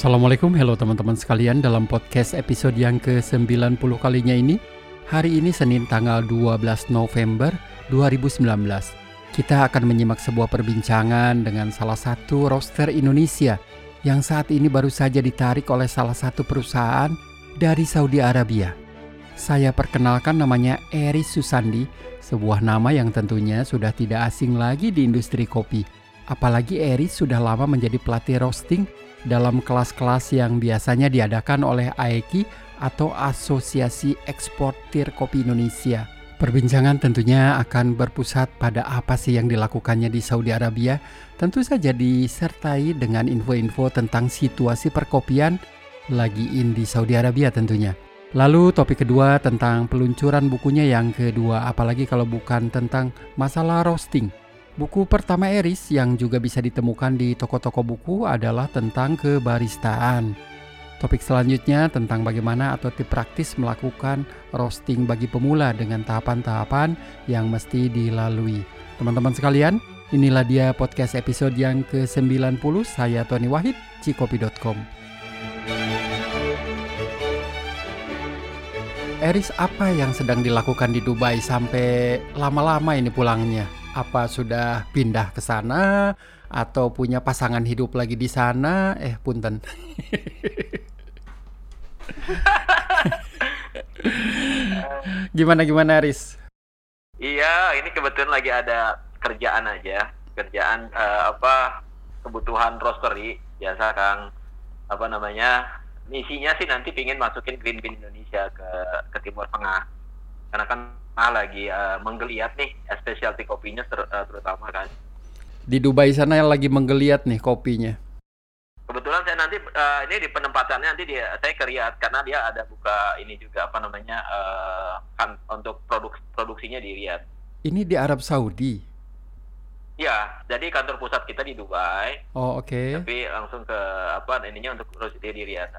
Assalamualaikum, hello teman-teman sekalian dalam podcast episode yang ke-90 kalinya ini. Hari ini Senin tanggal 12 November 2019 Kita akan menyimak sebuah perbincangan dengan salah satu roster Indonesia Yang saat ini baru saja ditarik oleh salah satu perusahaan dari Saudi Arabia. Saya perkenalkan namanya Eris Susandi Sebuah nama yang tentunya sudah tidak asing lagi di industri kopi. Apalagi Eris sudah lama menjadi pelatih roasting dalam kelas-kelas yang biasanya diadakan oleh AEKI atau Asosiasi Eksportir Kopi Indonesia. Perbincangan tentunya akan berpusat pada apa sih yang dilakukannya di Saudi Arabia. Tentu saja disertai dengan info-info tentang situasi perkopian lagi in di Saudi Arabia tentunya. Lalu topik kedua tentang peluncuran bukunya yang kedua apalagi kalau bukan tentang masalah roasting. Buku pertama Eris yang juga bisa ditemukan di toko-toko buku adalah tentang kebaristaan. Topik selanjutnya tentang bagaimana atau tips praktis melakukan roasting bagi pemula dengan tahapan-tahapan yang mesti dilalui. Teman-teman sekalian, inilah dia podcast episode yang ke-90. Saya Tony Wahid, cikopi.com. Eris, apa yang sedang dilakukan di Dubai sampai lama-lama ini pulangnya? Apa sudah pindah ke sana atau punya pasangan hidup lagi di sana? Eh punten. Gimana gimana Aris iya ini kebetulan lagi ada kerjaan aja. Kerjaan uh, apa kebutuhan roastery biasa kang. Apa namanya misinya sih nanti pingin masukin green bean Indonesia ke ke Timur Tengah. Karena kan ah, lagi uh, menggeliat nih specialty kopinya ter, uh, terutama kan di Dubai sana yang lagi menggeliat nih kopinya kebetulan saya nanti uh, ini di penempatannya nanti dia saya ke karena dia ada buka ini juga apa namanya uh, kan untuk produk produksinya di Riyadh ini di Arab Saudi Ya, jadi kantor pusat kita di Dubai. Oh, oke. Okay. Tapi langsung ke apa ininya untuk produksi di Riyadh.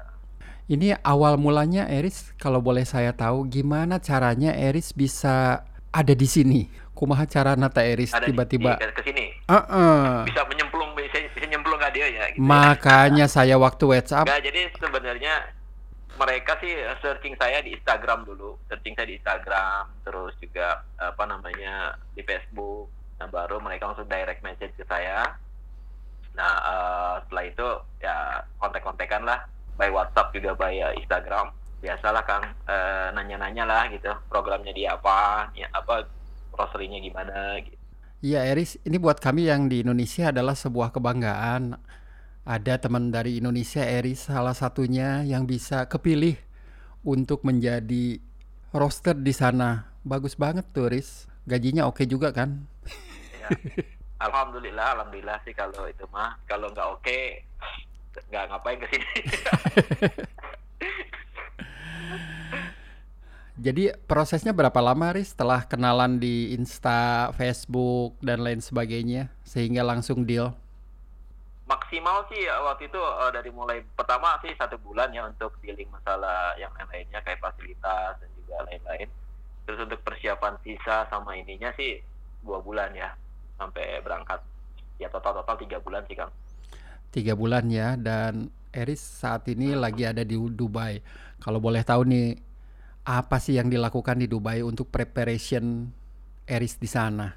Ini awal mulanya Eris kalau boleh saya tahu gimana caranya Eris bisa ada di sini? Kumaha cara nata Eris tiba-tiba ke sini? Uh -uh. Bisa menyemplung bisa, bisa nyemplung gak dia ya? Gitu Makanya ya. saya waktu WhatsApp. Gak, jadi sebenarnya mereka sih searching saya di Instagram dulu, searching saya di Instagram, terus juga apa namanya di Facebook. Nah baru mereka langsung direct message ke saya. Nah uh, setelah itu ya kontak-kontakan lah by WhatsApp juga by uh, Instagram biasalah kang uh, nanya-nanya lah gitu programnya dia apa ya apa roserinya gimana gitu Iya Eris, ini buat kami yang di Indonesia adalah sebuah kebanggaan. Ada teman dari Indonesia Eris salah satunya yang bisa kepilih untuk menjadi roster di sana. Bagus banget tuh Eris. Gajinya oke juga kan? Ya. Alhamdulillah, alhamdulillah sih kalau itu mah. Kalau nggak oke, nggak ngapain ke sini. Jadi prosesnya berapa lama Riz setelah kenalan di Insta, Facebook dan lain sebagainya sehingga langsung deal? Maksimal sih ya, waktu itu uh, dari mulai pertama sih satu bulan ya untuk dealing masalah yang lain-lainnya kayak fasilitas dan juga lain-lain. Terus untuk persiapan visa sama ininya sih dua bulan ya sampai berangkat. Ya total total tiga bulan sih kang tiga bulan ya dan Eris saat ini lagi ada di Dubai. Kalau boleh tahu nih apa sih yang dilakukan di Dubai untuk preparation Eris di sana?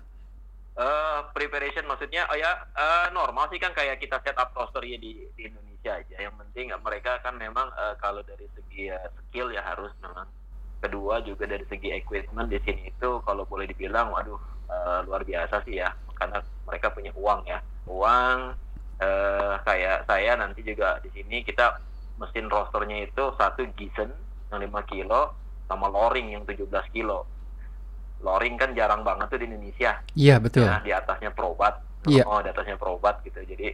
Uh, preparation maksudnya oh ya uh, normal sih kan kayak kita set up roster ya di, di Indonesia aja. Yang penting mereka kan memang uh, kalau dari segi uh, skill ya harus memang. Kedua juga dari segi equipment di sini itu kalau boleh dibilang waduh uh, luar biasa sih ya karena mereka punya uang ya uang uh, kayak saya nanti juga di sini kita mesin rosternya itu satu Gisen yang 5 kilo sama loring yang 17 kilo. Loring kan jarang banget tuh di Indonesia. Iya betul. Nah, di atasnya probat. Iya. Oh, di atasnya probat gitu. Jadi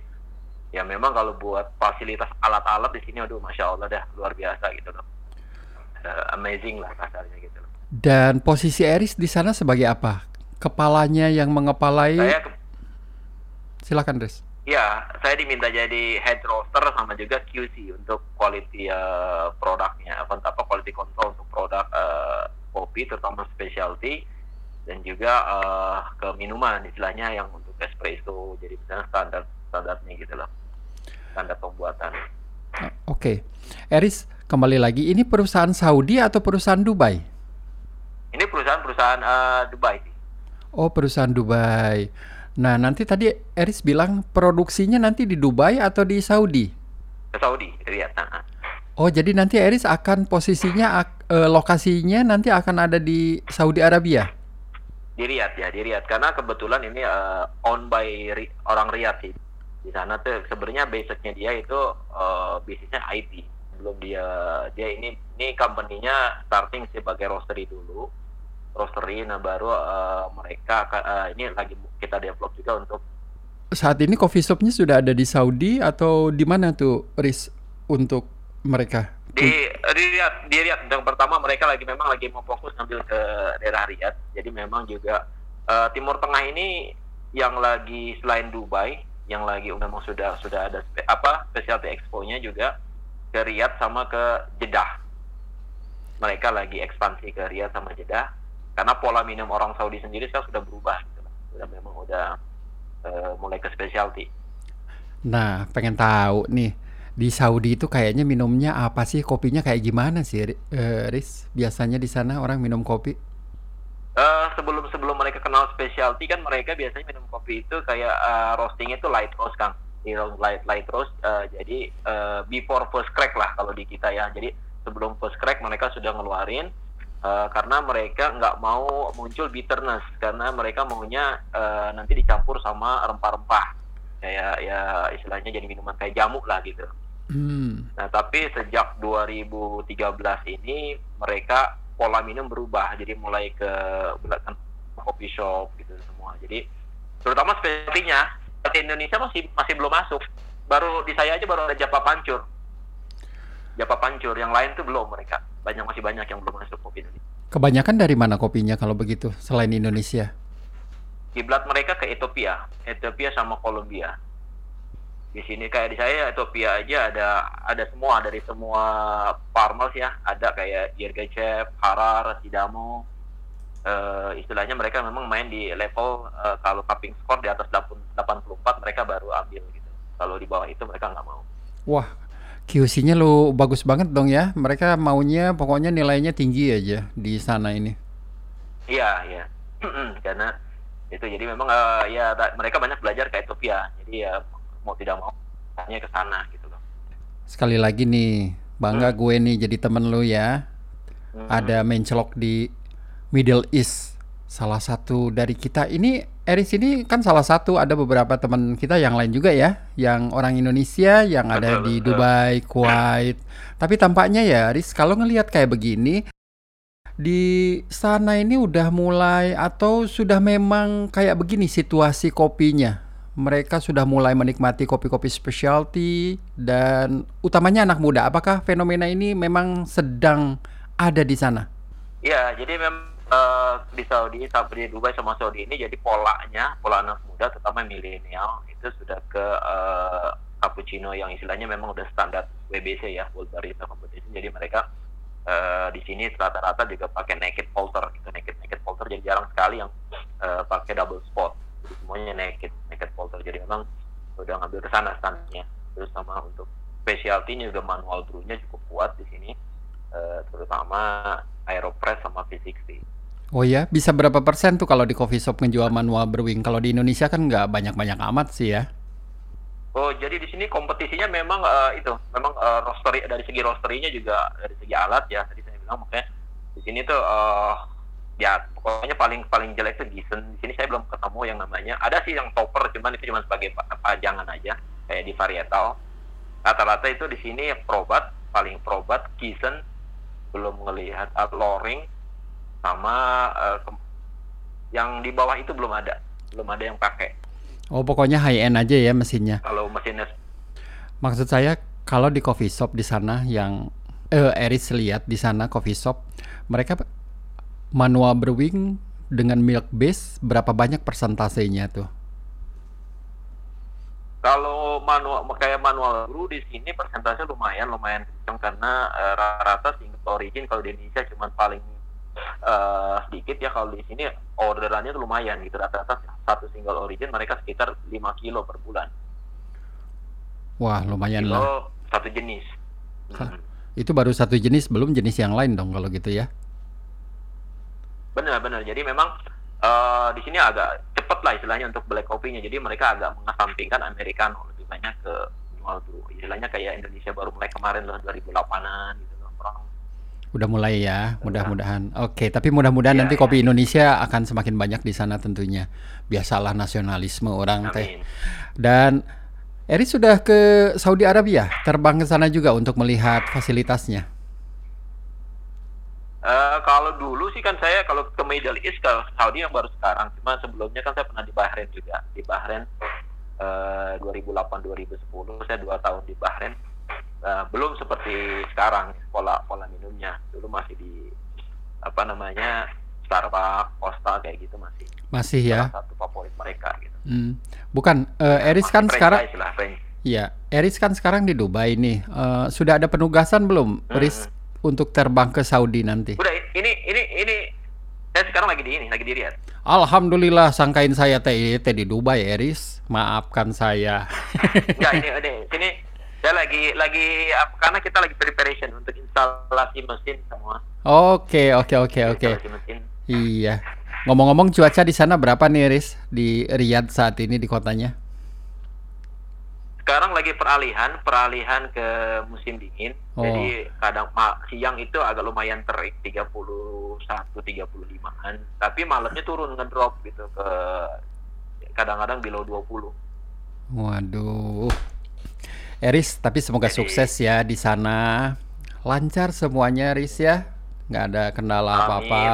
ya memang kalau buat fasilitas alat-alat di sini aduh masya Allah dah luar biasa gitu loh. Uh, amazing lah kasarnya gitu loh. Dan posisi Eris di sana sebagai apa? Kepalanya yang mengepalai. Saya ke... Silakan, Res. Ya, saya diminta jadi head roaster sama juga QC untuk quality uh, produknya, apa apa quality control untuk produk uh, kopi terutama specialty dan juga uh, ke minuman istilahnya yang untuk espresso jadi misalnya standar standarnya gitu loh standar pembuatan. Oke, Eris kembali lagi. Ini perusahaan Saudi atau perusahaan Dubai? Ini perusahaan-perusahaan uh, Dubai. Oh, perusahaan Dubai. Nah, nanti tadi Eris bilang produksinya nanti di Dubai atau di Saudi? Saudi, lihat. Nah. Oh, jadi nanti Eris akan posisinya uh, lokasinya nanti akan ada di Saudi Arabia? Di Riyadh ya, di Riyadh. Karena kebetulan ini uh, owned by ri orang Riyadh sih. Di sana tuh sebenarnya basicnya dia itu uh, bisnisnya IT. Belum dia dia ini ini company-nya starting sebagai roastery dulu. Roastery, nah baru uh, mereka uh, ini lagi kita develop juga untuk saat ini coffee shopnya sudah ada di Saudi atau di mana tuh, Riz, untuk mereka? Di di Riyadh, di Riyadh yang pertama mereka lagi memang lagi mau fokus ngambil ke daerah Riyadh. Jadi memang juga uh, Timur Tengah ini yang lagi selain Dubai, yang lagi memang sudah sudah ada spe, apa specialty expo-nya juga ke Riyadh sama ke Jeddah. Mereka lagi ekspansi ke Riyadh sama Jeddah karena pola minum orang Saudi sendiri sekarang sudah berubah gitu. Sudah memang udah uh, mulai ke specialty. Nah, pengen tahu nih di Saudi itu kayaknya minumnya apa sih? Kopinya kayak gimana sih, uh, Riz? Biasanya di sana orang minum kopi? Uh, sebelum sebelum mereka kenal specialty kan mereka biasanya minum kopi itu kayak uh, roastingnya itu light roast kan, light light roast. Uh, jadi uh, before first crack lah kalau di kita ya. Jadi sebelum first crack mereka sudah ngeluarin uh, karena mereka nggak mau muncul bitterness karena mereka maunya uh, nanti dicampur sama rempah-rempah kayak ya istilahnya jadi minuman kayak jamu lah gitu. Hmm. Nah tapi sejak 2013 ini mereka pola minum berubah jadi mulai ke belakang coffee shop gitu semua. Jadi terutama spesialnya di Indonesia masih masih belum masuk. Baru di saya aja baru ada Japa Pancur. Japa Pancur, yang lain tuh belum mereka. Banyak masih banyak yang belum masuk kopi Indonesia. Kebanyakan dari mana kopinya kalau begitu selain Indonesia? kiblat mereka ke Ethiopia, Ethiopia sama Kolombia. Di sini kayak di saya Ethiopia aja ada ada semua dari semua farmers ya, ada kayak Yergachev, Harar, Sidamo. Uh, istilahnya mereka memang main di level uh, kalau cupping score di atas 84 mereka baru ambil gitu. Kalau di bawah itu mereka nggak mau. Wah, QC-nya lo bagus banget dong ya. Mereka maunya pokoknya nilainya tinggi aja di sana ini. Iya, iya. Karena itu jadi memang uh, ya mereka banyak belajar ke Ethiopia jadi ya mau tidak mau hanya ke sana gitu loh sekali lagi nih bangga hmm. gue nih jadi temen lu ya hmm. ada mencelok di Middle East salah satu dari kita ini Eris ini kan salah satu ada beberapa teman kita yang lain juga ya yang orang Indonesia yang betul, ada di betul. Dubai Kuwait tapi tampaknya ya Eris kalau ngelihat kayak begini di sana ini udah mulai atau sudah memang kayak begini situasi kopinya? Mereka sudah mulai menikmati kopi-kopi specialty dan utamanya anak muda. Apakah fenomena ini memang sedang ada di sana? Ya, jadi memang uh, di Saudi, di Dubai sama Saudi ini jadi polanya, pola anak muda terutama milenial itu sudah ke uh, cappuccino yang istilahnya memang udah standar WBC ya, World Barista Competition. Jadi mereka uh, di sini rata-rata juga pakai naked polter gitu naked naked polter. Jadi jarang sekali yang uh, pakai double spot. Jadi semuanya naked naked polter. Jadi memang udah ngambil ke sana standarnya terus sama untuk specialty-nya juga manual brew-nya cukup kuat di sini. Uh, terutama aeropress sama V60 Oh ya, bisa berapa persen tuh kalau di coffee shop ngejual manual brewing? Kalau di Indonesia kan nggak banyak-banyak amat sih ya. Oh, jadi di sini kompetisinya memang uh, itu, memang uh, roastery dari segi roasterinya juga dari segi alat ya. Tadi saya bilang makanya di sini tuh uh, ya pokoknya paling paling jelek itu Gisen. Di sini saya belum ketemu yang namanya. Ada sih yang topper, cuman itu cuma sebagai pajangan aja kayak di varietal. Rata-rata itu di sini probat paling probat Gisen belum ngelihat uh, loring sama uh, yang di bawah itu belum ada, belum ada yang pakai. Oh, pokoknya high end aja ya mesinnya. Kalau mesinnya Maksud saya kalau di coffee shop di sana yang eh Eris lihat di sana coffee shop mereka manual brewing dengan milk base berapa banyak persentasenya tuh? Kalau manual kayak manual brew di sini persentase lumayan lumayan kencang karena uh, rata-rata single origin kalau di Indonesia cuma paling uh, sedikit ya kalau di sini orderannya lumayan gitu rata-rata satu single origin mereka sekitar 5 kilo per bulan. Wah lumayan kilo, lah. satu jenis. Hmm. Itu baru satu jenis, belum jenis yang lain dong kalau gitu ya? Benar-benar. Jadi memang uh, di sini agak cepat lah istilahnya untuk black kopinya. Jadi mereka agak mengesampingkan americano lebih banyak ke tuh. Istilahnya kayak Indonesia baru mulai kemarin lah 2008an gitu Udah mulai ya, mudah-mudahan. Oke, tapi mudah-mudahan ya, nanti ya. kopi Indonesia akan semakin banyak di sana tentunya. Biasalah nasionalisme orang Amin. teh. Dan Eri sudah ke Saudi Arabia, terbang ke sana juga untuk melihat fasilitasnya. Uh, kalau dulu sih kan saya kalau ke Middle East ke Saudi yang baru sekarang, cuma sebelumnya kan saya pernah di Bahrain juga. Di Bahrain uh, 2008-2010 saya dua tahun di Bahrain uh, belum seperti sekarang pola pola minumnya dulu masih di apa namanya Starbucks, Costa kayak gitu masih masih ya satu favorit mereka gitu. Hmm. Bukan uh, Eris kan sekarang Iya, Eris kan sekarang di Dubai nih. Uh, sudah ada penugasan belum, hmm. Eris untuk terbang ke Saudi nanti? Udah, ini ini ini saya sekarang lagi di ini, lagi di Riyadh. Alhamdulillah, sangkain saya teh teh di Dubai, Eris. Maafkan saya. Enggak, ini, ini, sini saya lagi lagi karena kita lagi preparation untuk instalasi mesin semua. Oke oke oke oke. Iya. Ngomong-ngomong cuaca di sana berapa nih Riz di Riyadh saat ini di kotanya? Sekarang lagi peralihan peralihan ke musim dingin. Oh. Jadi kadang siang itu agak lumayan terik 31 35-an, tapi malamnya turun ngedrop gitu ke kadang-kadang below 20. Waduh. Eris, tapi semoga Jadi, sukses ya di sana. Lancar semuanya, Eris ya. Nggak ada kendala apa-apa.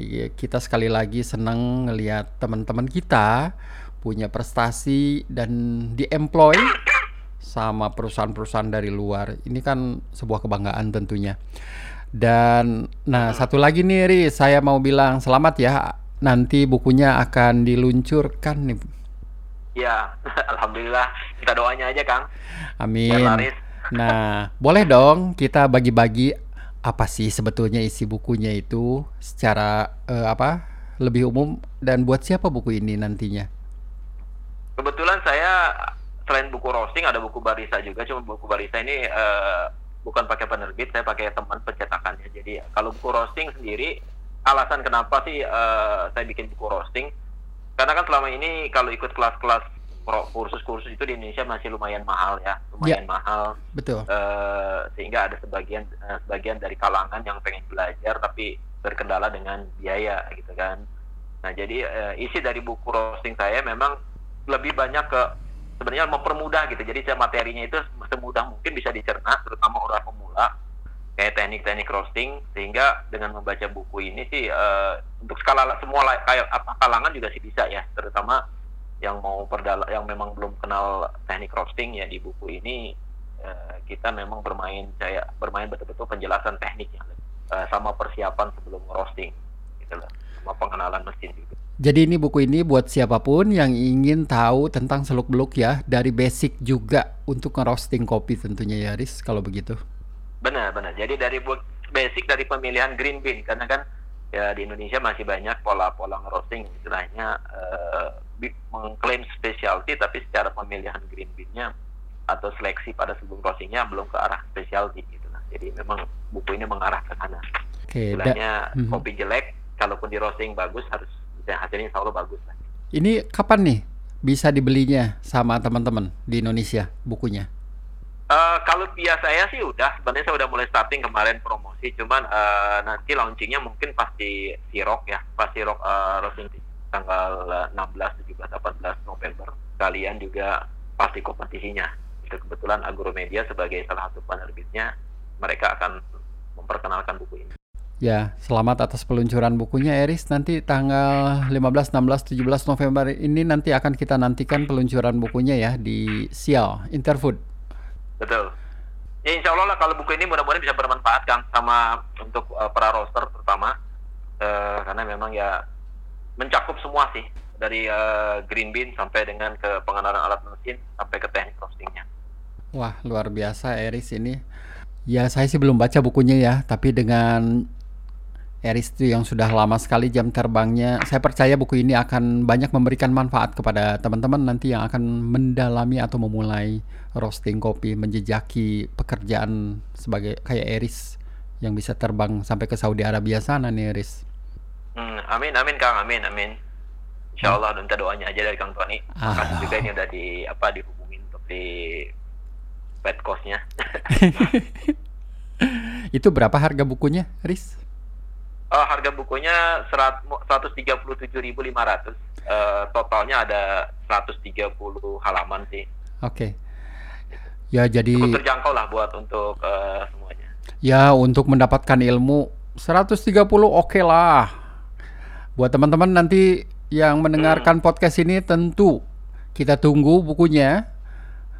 Iya, kita sekali lagi senang ngelihat teman-teman kita punya prestasi dan di-employ sama perusahaan-perusahaan dari luar. Ini kan sebuah kebanggaan tentunya. Dan nah, hmm. satu lagi nih, Riz, saya mau bilang selamat ya. Nanti bukunya akan diluncurkan nih Ya, alhamdulillah. Kita doanya aja, Kang. Amin. Nah, boleh dong kita bagi-bagi apa sih sebetulnya isi bukunya itu secara uh, apa? lebih umum dan buat siapa buku ini nantinya? Kebetulan saya selain buku roasting ada buku barista juga, cuma buku barista ini uh, bukan pakai penerbit, saya pakai teman pencetakannya. Jadi kalau buku roasting sendiri, alasan kenapa sih uh, saya bikin buku roasting? Karena kan selama ini kalau ikut kelas-kelas kursus-kursus itu di Indonesia masih lumayan mahal ya, lumayan ya, mahal. Betul. Uh, sehingga ada sebagian uh, sebagian dari kalangan yang pengen belajar tapi berkendala dengan biaya gitu kan. Nah jadi uh, isi dari buku roasting saya memang lebih banyak ke sebenarnya mempermudah gitu. Jadi saya materinya itu semudah mungkin bisa dicerna, terutama orang pemula kayak teknik-teknik roasting sehingga dengan membaca buku ini sih uh, untuk skala semua kayak apa kalangan juga sih bisa ya terutama yang mau perdala yang memang belum kenal teknik roasting ya di buku ini uh, kita memang bermain kayak bermain betul-betul penjelasan tekniknya uh, sama persiapan sebelum roasting gitu loh sama pengenalan mesin juga. Jadi ini buku ini buat siapa pun yang ingin tahu tentang seluk-beluk ya dari basic juga untuk ngerosting kopi tentunya ya Riz kalau begitu. Benar, benar. Jadi dari basic dari pemilihan green bean karena kan ya di Indonesia masih banyak pola-pola roasting istilahnya uh, mengklaim specialty tapi secara pemilihan green bean-nya atau seleksi pada sebelum roastingnya belum ke arah specialty gitu nah. Jadi memang buku ini mengarah ke sana. Okay, istilahnya mm -hmm. kopi jelek kalaupun di roasting bagus harus hasilnya selalu bagus lah. Ini kapan nih bisa dibelinya sama teman-teman di Indonesia bukunya? Uh, kalau via saya sih udah, sebenarnya saya udah mulai starting kemarin promosi, cuman uh, nanti launchingnya mungkin pasti Sirok ya, pasti Rock uh, Roasting tanggal 16, 17, 18 November. Kalian juga pasti kompetisinya. Itu kebetulan Agromedia sebagai salah satu penerbitnya, mereka akan memperkenalkan buku ini. Ya, selamat atas peluncuran bukunya Eris. Nanti tanggal 15, 16, 17 November ini nanti akan kita nantikan peluncuran bukunya ya di Sial Interfood. Betul. Ya insya Allah lah kalau buku ini mudah-mudahan bisa bermanfaat kan sama untuk uh, para roster terutama uh, karena memang ya mencakup semua sih dari uh, green bean sampai dengan ke pengenalan alat mesin sampai ke teknik roastingnya. Wah luar biasa Eris ini. Ya saya sih belum baca bukunya ya, tapi dengan Eris itu yang sudah lama sekali jam terbangnya. Saya percaya buku ini akan banyak memberikan manfaat kepada teman-teman nanti yang akan mendalami atau memulai roasting kopi, menjejaki pekerjaan sebagai kayak Eris yang bisa terbang sampai ke Saudi Arabia sana nih Eris. Hmm, amin, amin Kang, amin, amin. Insya Allah minta doanya aja dari Kang Tony. Ah. Makasih juga ini udah di apa dihubungin untuk di cost-nya. Itu berapa harga bukunya, Riz? Oh, harga bukunya serat- 137.500. Eh, totalnya ada 130 halaman sih. Oke. Ya jadi Cukup terjangkau lah buat untuk eh, semuanya. ya untuk mendapatkan ilmu 130 oke lah. Buat teman-teman nanti yang mendengarkan podcast ini tentu kita tunggu bukunya.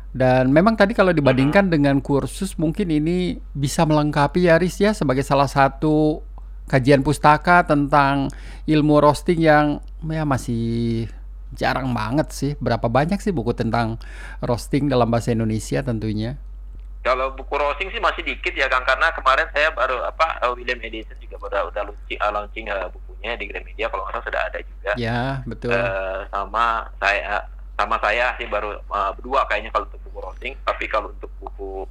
Dan memang tadi kalau dibandingkan dengan kursus mungkin ini bisa melengkapi ya Riz ya sebagai salah satu kajian pustaka tentang ilmu roasting yang ya masih jarang banget sih. Berapa banyak sih buku tentang roasting dalam bahasa Indonesia tentunya? Kalau buku roasting sih masih dikit ya Kang karena kemarin saya baru apa eh, William Edison juga baru udah launching, eh, launching eh, bukunya di Gramedia kalau nggak salah sudah ada juga. Ya, betul. Eh, sama saya sama saya sih baru eh, berdua kayaknya kalau untuk buku roasting tapi kalau untuk buku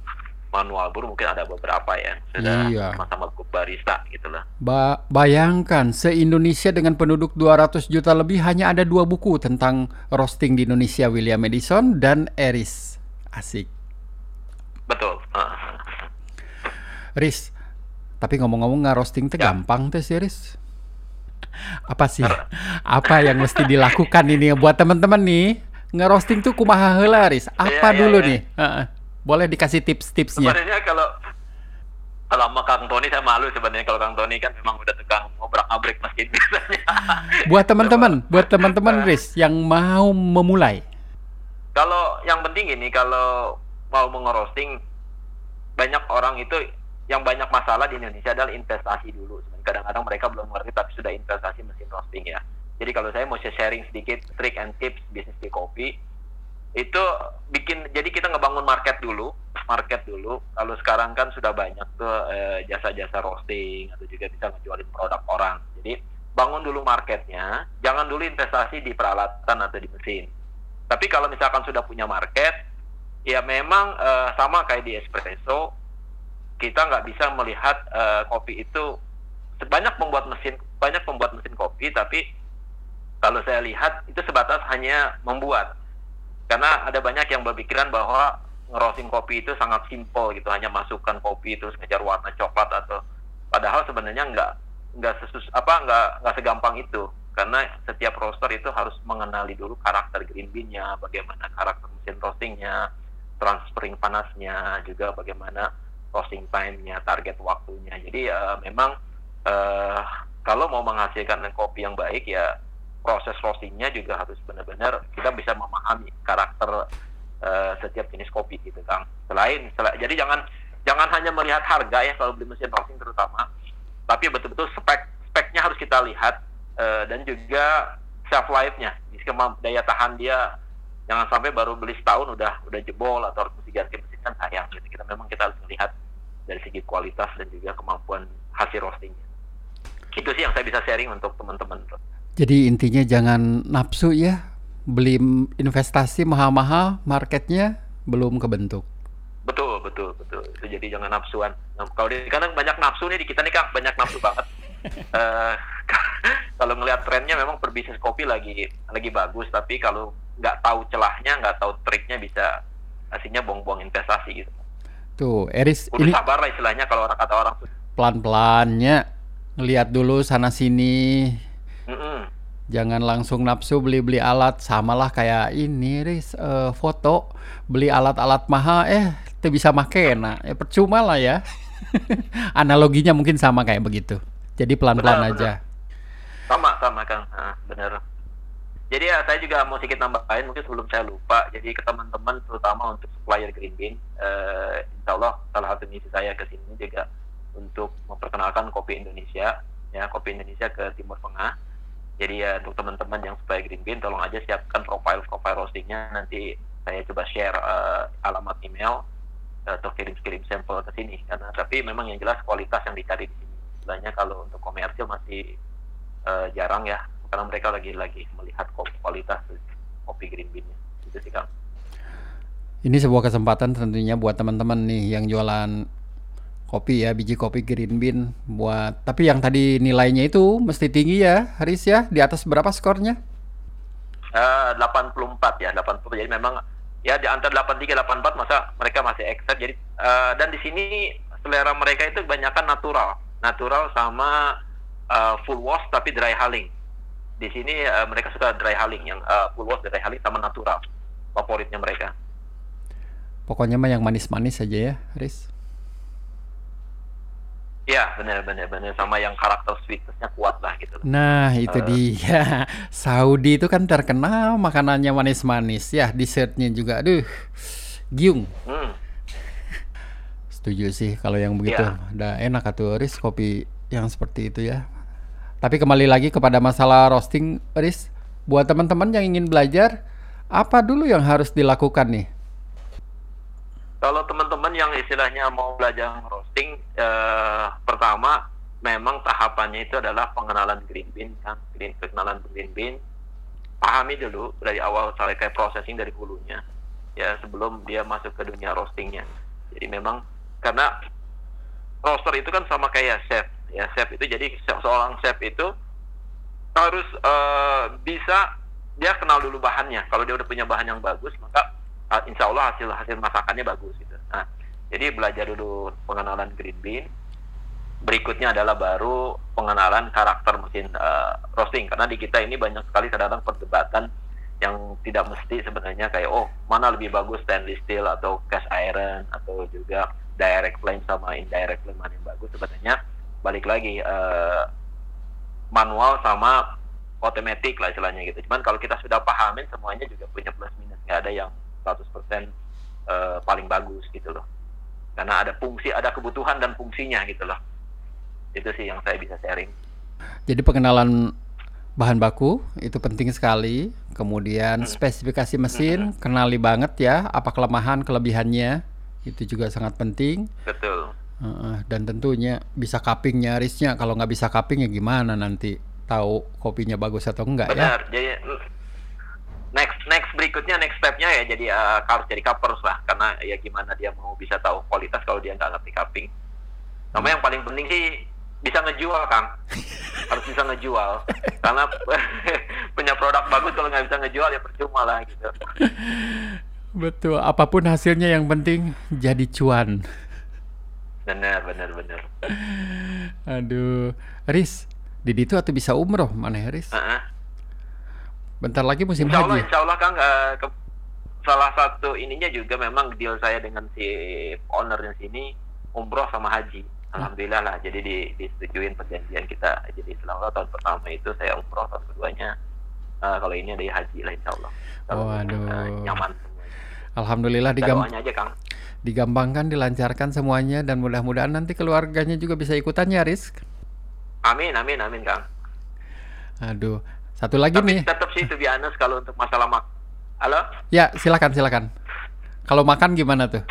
manual bur mungkin ada beberapa ya sudah Iya. sama-sama barista gitu lah Ba- bayangkan se-Indonesia dengan penduduk 200 juta lebih hanya ada dua buku tentang roasting di Indonesia William Edison dan Eris. Asik. betul Eh, Riz, tapi ngomong-ngomong nggak roasting tuh Ya. gampang tuh sih Riz. Apa sih? Apa yang mesti dilakukan ini buat teman-teman nih? Nge-roasting tuh kumaha heula Riz? Apa iya, dulu iya. nih? Heeh. Boleh dikasih tips-tipsnya? sebenarnya kalau kalau sama Kang Tony saya malu sebenarnya kalau Kang Tony kan memang udah tukang ngobrak-abrik mesin biasanya Buat teman-teman, buat teman-teman Riz yang mau memulai. kalau yang penting ini kalau mau mengerosting banyak orang itu yang banyak masalah di Indonesia adalah investasi dulu. Kadang-kadang mereka belum ngerti tapi sudah investasi mesin roasting ya. Jadi kalau saya mau sharing sedikit trick and tips bisnis di kopi itu bikin jadi kita ngebangun market dulu, market dulu. Kalau sekarang kan sudah banyak tuh eh, jasa-jasa roasting atau juga bisa ngejualin produk orang. Jadi bangun dulu marketnya, jangan dulu investasi di peralatan atau di mesin. Tapi kalau misalkan sudah punya market, ya memang eh, sama kayak di espresso, kita nggak bisa melihat eh, kopi itu banyak pembuat mesin banyak pembuat mesin kopi, tapi kalau saya lihat itu sebatas hanya membuat. Karena ada banyak yang berpikiran bahwa ngerosting kopi itu sangat simpel gitu, hanya masukkan kopi terus ngejar warna coklat atau padahal sebenarnya nggak nggak sesus apa nggak nggak segampang itu karena setiap roaster itu harus mengenali dulu karakter green bean-nya, bagaimana karakter mesin roastingnya, transferring panasnya, juga bagaimana roasting time-nya, target waktunya. Jadi eh, memang eh, kalau mau menghasilkan kopi yang baik ya proses roastingnya juga harus benar-benar kita bisa memahami karakter eh, setiap jenis kopi gitu kang. Selain, sela- jadi jangan jangan hanya melihat harga ya kalau beli mesin roasting terutama, tapi betul-betul spek speknya harus kita lihat eh, dan juga shelf life-nya, daya tahan dia jangan sampai baru beli setahun udah udah jebol atau harus mesti mesin kan sayang gitu. Kita memang kita harus melihat dari segi kualitas dan juga kemampuan hasil roastingnya. Itu sih yang saya bisa sharing untuk teman-teman. Jadi intinya jangan nafsu ya. Beli investasi mahal-mahal, marketnya belum kebentuk. Betul, betul, betul. Itu jadi jangan nafsuan. Nah, kalau di kadang banyak nafsu nih di kita nih Kang, banyak nafsu banget. Eh, kalau ngelihat trennya memang perbisnis kopi lagi lagi bagus, tapi kalau nggak tahu celahnya, nggak tahu triknya bisa hasilnya buang-buang investasi gitu. Tuh, Eris Udah ini sabar lah istilahnya kalau orang kata orang pelan-pelannya ngelihat dulu sana sini. Mm-mm. Jangan langsung nafsu beli-beli alat samalah kayak ini Riz eh, foto beli alat-alat mahal eh itu bisa make nah ya percuma lah ya. Analoginya mungkin sama kayak begitu. Jadi pelan-pelan Benar, aja. Sama sama Kang, nah, bener. Jadi ya saya juga mau sedikit nambahin mungkin sebelum saya lupa. Jadi ke teman-teman terutama untuk supplier Green Bean, eh, Insya Allah salah satu misi saya ke sini juga untuk memperkenalkan kopi Indonesia, ya kopi Indonesia ke Timur Tengah. Jadi ya untuk teman-teman yang supplier Green Bean, tolong aja siapkan profile profile roastingnya. Nanti saya coba share eh, alamat email eh, atau kirim-kirim sampel ke sini. Karena tapi memang yang jelas kualitas yang dicari di sini. istilahnya kalau untuk komersil masih uh, jarang ya karena mereka lagi-lagi melihat kualitas kopi green bean-nya itu sih kang ini sebuah kesempatan tentunya buat teman-teman nih yang jualan kopi ya biji kopi green bean buat tapi yang tadi nilainya itu mesti tinggi ya Haris ya di atas berapa skornya? Uh, 84 ya 80 jadi memang ya di antara 83 84 masa mereka masih accept jadi uh, dan di sini selera mereka itu kebanyakan natural. Natural sama uh, full wash tapi dry hulling di sini uh, mereka suka dry hulling yang uh, full wash dry hulling sama natural. Favoritnya mereka. Pokoknya mah yang manis-manis saja ya, Riz. Iya, benar benar benar sama yang karakter sweetnessnya kuat lah gitu. Nah, itu uh, dia. Saudi itu kan terkenal makanannya manis-manis ya, dessertnya juga. Aduh, giung. Hmm. Setuju sih kalau yang begitu. Ya. Udah enak atau Riz kopi yang seperti itu ya. Tapi kembali lagi kepada masalah roasting, Riz. Buat teman-teman yang ingin belajar, apa dulu yang harus dilakukan nih? Kalau teman-teman yang istilahnya mau belajar roasting, eh, pertama memang tahapannya itu adalah pengenalan green bean kan, green pengenalan green bean. Pahami dulu dari awal sampai kayak processing dari hulunya, ya sebelum dia masuk ke dunia roastingnya. Jadi memang karena roaster itu kan sama kayak chef, ya chef itu jadi seorang chef itu harus uh, bisa dia kenal dulu bahannya. Kalau dia udah punya bahan yang bagus, maka uh, insya Allah hasil hasil masakannya bagus gitu. Nah, jadi belajar dulu pengenalan green bean. Berikutnya adalah baru pengenalan karakter mesin uh, roasting karena di kita ini banyak sekali terdapat perdebatan yang tidak mesti sebenarnya kayak oh mana lebih bagus stainless steel atau cast iron atau juga direct flame sama indirect flame mana yang bagus sebenarnya balik lagi uh, manual sama otomatis lah istilahnya gitu. Cuman kalau kita sudah pahamin semuanya juga punya plus minus nggak ada yang 100% uh, eh, paling bagus gitu loh. Karena ada fungsi, ada kebutuhan dan fungsinya gitu loh. Itu sih yang saya bisa sharing. Jadi pengenalan bahan baku itu penting sekali. Kemudian hmm. spesifikasi mesin, hmm. kenali banget ya apa kelemahan, kelebihannya. Itu juga sangat penting. Betul. Uh, dan tentunya bisa cupping nyarisnya. Kalau nggak bisa cupping ya gimana nanti tahu kopinya bagus atau enggak Benar. ya? Benar. Jadi next next berikutnya next stepnya ya jadi uh, harus jadi covers lah. Karena ya gimana dia mau bisa tahu kualitas kalau dia nggak ngerti cupping. Sama yang paling penting sih bisa ngejual kang. Harus bisa ngejual. Karena punya produk bagus kalau nggak bisa ngejual ya percuma lah gitu. Betul. Apa pun hasilnya yang penting jadi cuan. Benar benar benar. Aduh. Riz Didi itu atau bisa umroh? Mana ya, Riz? Uh -uh Bentar lagi musim insya Allah, haji. Insya Allah Kang, uh, ke, salah satu ininya juga memang deal saya dengan si owner di sini umroh sama haji. Alhamdulillah lah, jadi di, disetujuin perjanjian kita. Jadi selama tahun pertama itu saya umroh, tahun keduanya uh, kalau ini ada haji lah insya Allah. oh, aduh. Uh, nyaman. Alhamdulillah digam aja, Kang. digampangkan, dilancarkan semuanya dan mudah-mudahan nanti keluarganya juga bisa ikutan ya, Riz. Amin, amin, amin, Kang. Aduh, satu lagi Tapi nih. tetap sih itu biasa kalau untuk masalah mak. Halo? Ya, silakan silakan. Kalau makan gimana tuh?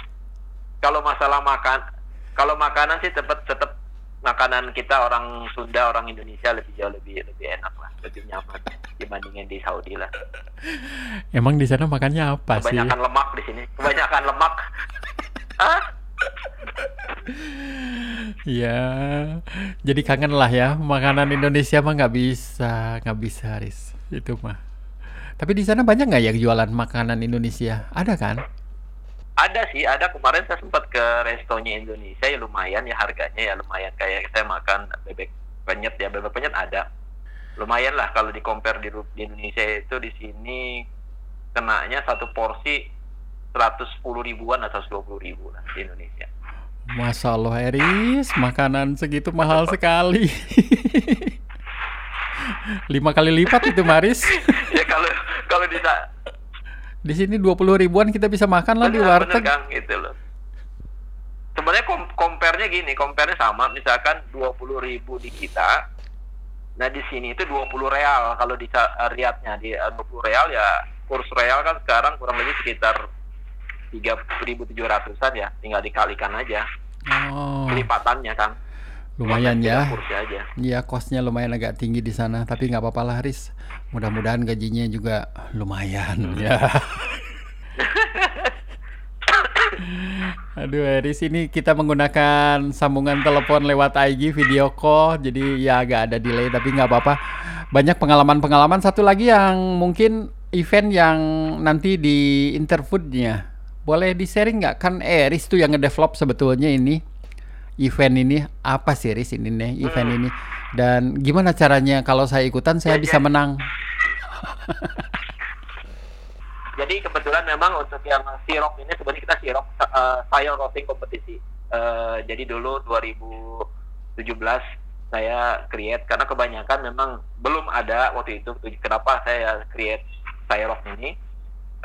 Kalau masalah makan, kalau makanan sih tetap tetap makanan kita orang Sunda, orang Indonesia lebih jauh lebih lebih enak lah, lebih nyaman dibandingin di Saudi lah. Emang di sana makannya apa Kebanyakan sih? Kebanyakan lemak di sini. Kebanyakan lemak. Hah? Ya, jadi kangen lah ya makanan Indonesia mah nggak bisa, nggak bisa Riz itu mah. Tapi di sana banyak nggak yang jualan makanan Indonesia? Ada kan? Ada sih, ada kemarin saya sempat ke restonya Indonesia ya lumayan ya harganya ya lumayan kayak saya makan bebek penyet ya bebek penyet ada lumayan lah kalau di compare di, di Indonesia itu di sini kenanya satu porsi 110 ribuan atau 120 ribu lah di Indonesia. Masya Allah Eris, makanan segitu mahal sekali. Lima kali lipat itu Maris. ya kalau kalau di di sini dua puluh ribuan kita bisa makan lah di warteg. Kang, gitu loh. Sebenarnya kom compare-nya gini, compare-nya sama. Misalkan dua puluh ribu di kita, nah di sini itu dua puluh real. Kalau di Riyadnya di dua puluh real ya kurs real kan sekarang kurang lebih sekitar tiga ribu tujuh ratusan ya tinggal dikalikan aja oh. kelipatannya kan Lumayan ya. Aja. Iya, kosnya lumayan agak tinggi di sana, tapi nggak apa-apa lah, Riz. Mudah-mudahan gajinya juga lumayan ya. Aduh, Eris ini kita menggunakan sambungan telepon lewat IG video call, jadi ya agak ada delay tapi nggak apa-apa. Banyak pengalaman-pengalaman. Satu lagi yang mungkin event yang nanti di Interfoodnya, boleh di sharing nggak? Kan Eris tuh yang ngedevelop sebetulnya ini event ini apa sih Riz ini nih event ini dan gimana caranya kalau saya ikutan saya Ya, bisa ya. menang Jadi kebetulan memang untuk yang sirok ini sebenarnya kita sirok uh, saya roasting kompetisi. Eh, jadi dulu 2017 saya create karena kebanyakan memang belum ada waktu itu. Kenapa saya create saya ini?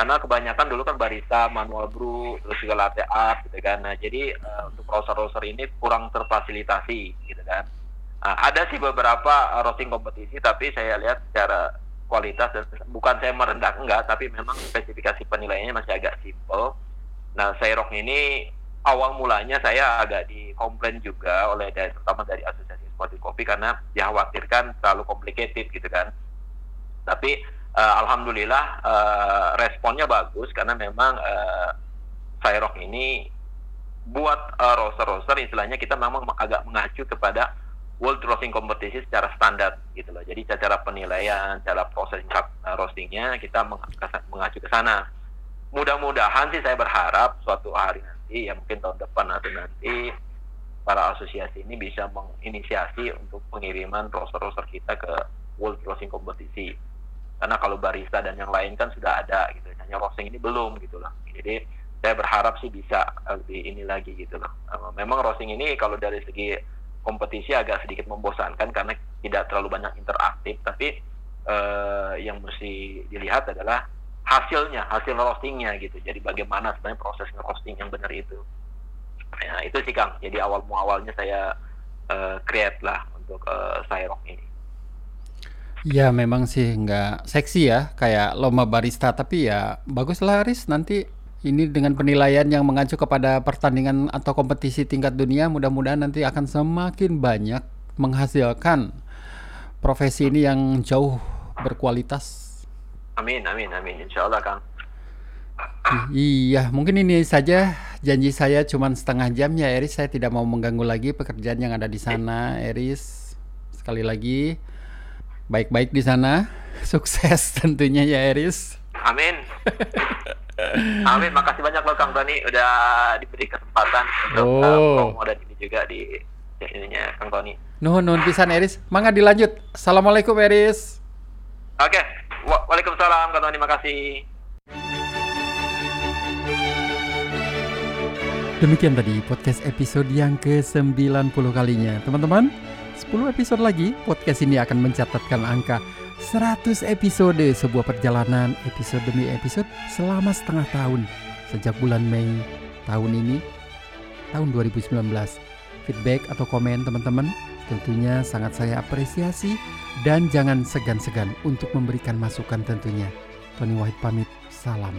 Karena kebanyakan dulu kan barista, manual brew, terus juga latte art gitu kan. Nah, jadi eh, untuk roaster-roaster ini kurang terfasilitasi gitu kan. Nah, ada sih beberapa uh, roasting kompetisi tapi saya lihat secara kualitas dan bukan saya merendah enggak tapi memang spesifikasi penilaiannya masih agak simple. Nah, Sairok ini awal mulanya saya agak dikomplain juga oleh dari terutama dari Asosiasi Kopi karena dikhawatirkan terlalu complicated gitu kan. Tapi eh, alhamdulillah eh, responnya bagus karena memang eh, Sairok ini buat eh, roster-roster istilahnya kita memang agak mengacu kepada World Roasting Competition secara standar gitu loh. Jadi cara penilaian, cara proses uh, roastingnya kita mengacu ke sana. Mudah-mudahan sih saya berharap suatu hari nanti ya mungkin tahun depan atau nanti para asosiasi ini bisa menginisiasi untuk pengiriman roster-roster kita ke World Roasting Competition. Karena kalau barista dan yang lain kan sudah ada gitu, hanya roasting ini belum gitu loh. Jadi saya berharap sih bisa lebih ini lagi gitu loh. Uh, Memang roasting ini kalau dari segi kompetisi agak sedikit membosankan karena tidak terlalu banyak interaktif. Tapi eh, yang mesti dilihat adalah hasilnya hasil roastingnya gitu. Jadi bagaimana sebenarnya proses roasting yang benar itu. Ya itu sih kang. Jadi awal muawalnya saya eh, create lah untuk eh, Sairok ini ya memang sih nggak seksi ya kayak lomba barista. Tapi ya bagus lah Riz. Nanti ini dengan penilaian yang mengacu kepada pertandingan atau kompetisi tingkat dunia mudah-mudahan nanti akan semakin banyak menghasilkan profesi ini yang jauh berkualitas. Amin amin amin. Insya Allah kang. Iya, mungkin ini saja. Janji saya cuma setengah jam ya Eris. Saya tidak mau mengganggu lagi pekerjaan yang ada di sana, Eris. Sekali lagi, baik-baik di sana. Sukses tentunya ya Eris. amin amin makasih banyak loh kang Tony udah diberi kesempatan untuk Oh. eh, promo dan ini juga di ininya kang Tony Nuhun nuhun pisan Eris. Mangga dilanjut. Assalamualaikum Eris. Oke, Wa- Waalaikumsalam, Kak Tony, makasih. Demikian tadi podcast episode yang ke-90 kalinya. Teman-teman, 10 episode lagi podcast ini akan mencatatkan angka 100 episode sebuah perjalanan episode demi episode selama setengah tahun sejak bulan Mei tahun ini tahun 2019. Feedback atau komen teman-teman tentunya sangat saya apresiasi dan jangan segan-segan untuk memberikan masukan tentunya. Tony Wahid pamit, salam.